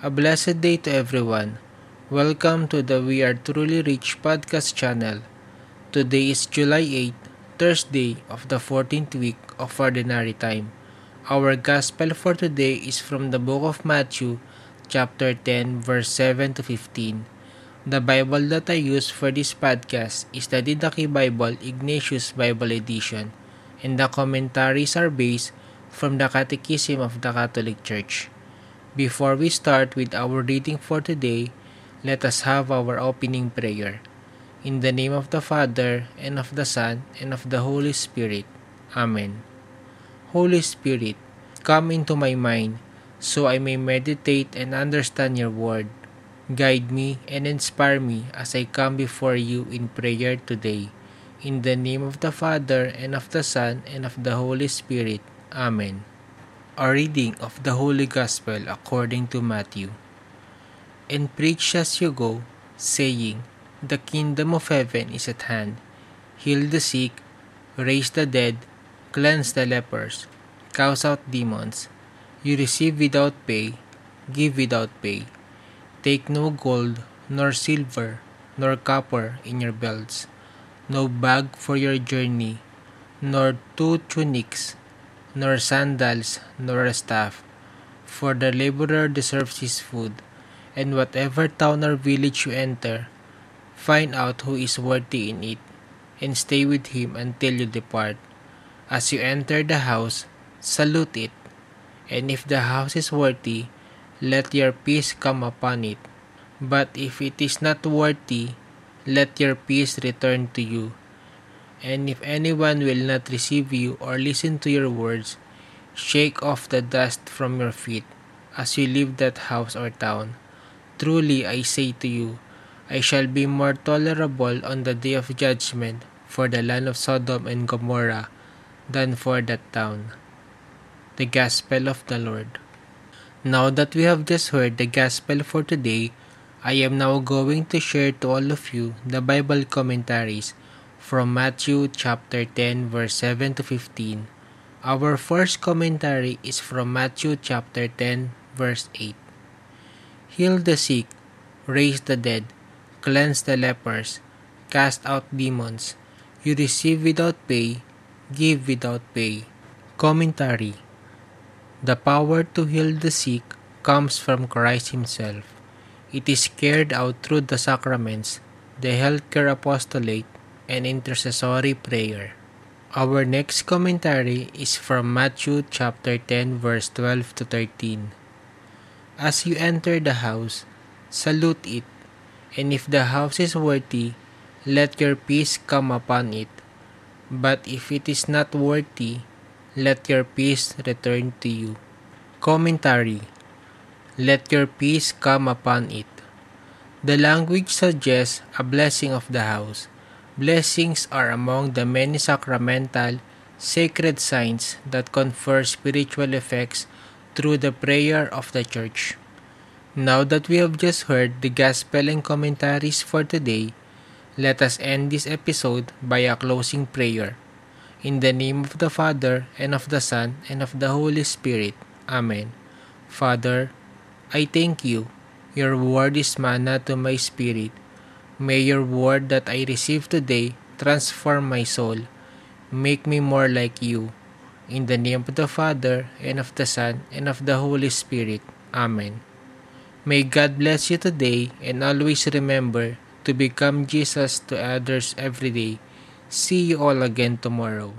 A blessed day to everyone. Welcome to the We Are Truly Rich podcast channel. Today is July 8, Thursday of the 14th week of Ordinary Time. Our gospel for today is from the book of Matthew, chapter 10, verse 7 to 15. The Bible that I use for this podcast is the Didache Bible Ignatius Bible Edition, and the commentaries are based from the Catechism of the Catholic Church. Before we start with our reading for today, let us have our opening prayer. In the name of the Father, and of the Son, and of the Holy Spirit. Amen. Holy Spirit, come into my mind, so I may meditate and understand your word. Guide me and inspire me as I come before you in prayer today. In the name of the Father, and of the Son, and of the Holy Spirit. Amen. A reading of the Holy Gospel according to Matthew. And preach as you go, saying, The kingdom of heaven is at hand. Heal the sick, raise the dead, cleanse the lepers, cast out demons. You receive without pay, give without pay. Take no gold, nor silver, nor copper in your belts, no bag for your journey, nor two tunics nor sandals, nor a staff. For the laborer deserves his food, and whatever town or village you enter, find out who is worthy in it, and stay with him until you depart. As you enter the house, salute it, and if the house is worthy, let your peace come upon it. But if it is not worthy, let your peace return to you and if anyone will not receive you or listen to your words, shake off the dust from your feet as you leave that house or town. Truly I say to you, I shall be more tolerable on the day of judgment for the land of Sodom and Gomorrah than for that town. The Gospel of the Lord. Now that we have just heard the Gospel for today, I am now going to share to all of you the Bible commentaries from Matthew chapter 10 verse 7 to 15. Our first commentary is from Matthew chapter 10 verse 8. Heal the sick, raise the dead, cleanse the lepers, cast out demons. You receive without pay, give without pay. Commentary The power to heal the sick comes from Christ Himself. It is carried out through the sacraments, the healthcare apostolate, and intercessory prayer. Our next commentary is from Matthew chapter 10 verse 12 to 13. As you enter the house, salute it, and if the house is worthy, let your peace come upon it. But if it is not worthy, let your peace return to you. Commentary Let your peace come upon it. The language suggests a blessing of the house Blessings are among the many sacramental, sacred signs that confer spiritual effects through the prayer of the Church. Now that we have just heard the Gospel and commentaries for today, let us end this episode by a closing prayer. In the name of the Father, and of the Son, and of the Holy Spirit. Amen. Father, I thank you. Your word is manna to my spirit May your word that I receive today transform my soul. Make me more like you. In the name of the Father, and of the Son, and of the Holy Spirit. Amen. May God bless you today and always remember to become Jesus to others every day. See you all again tomorrow.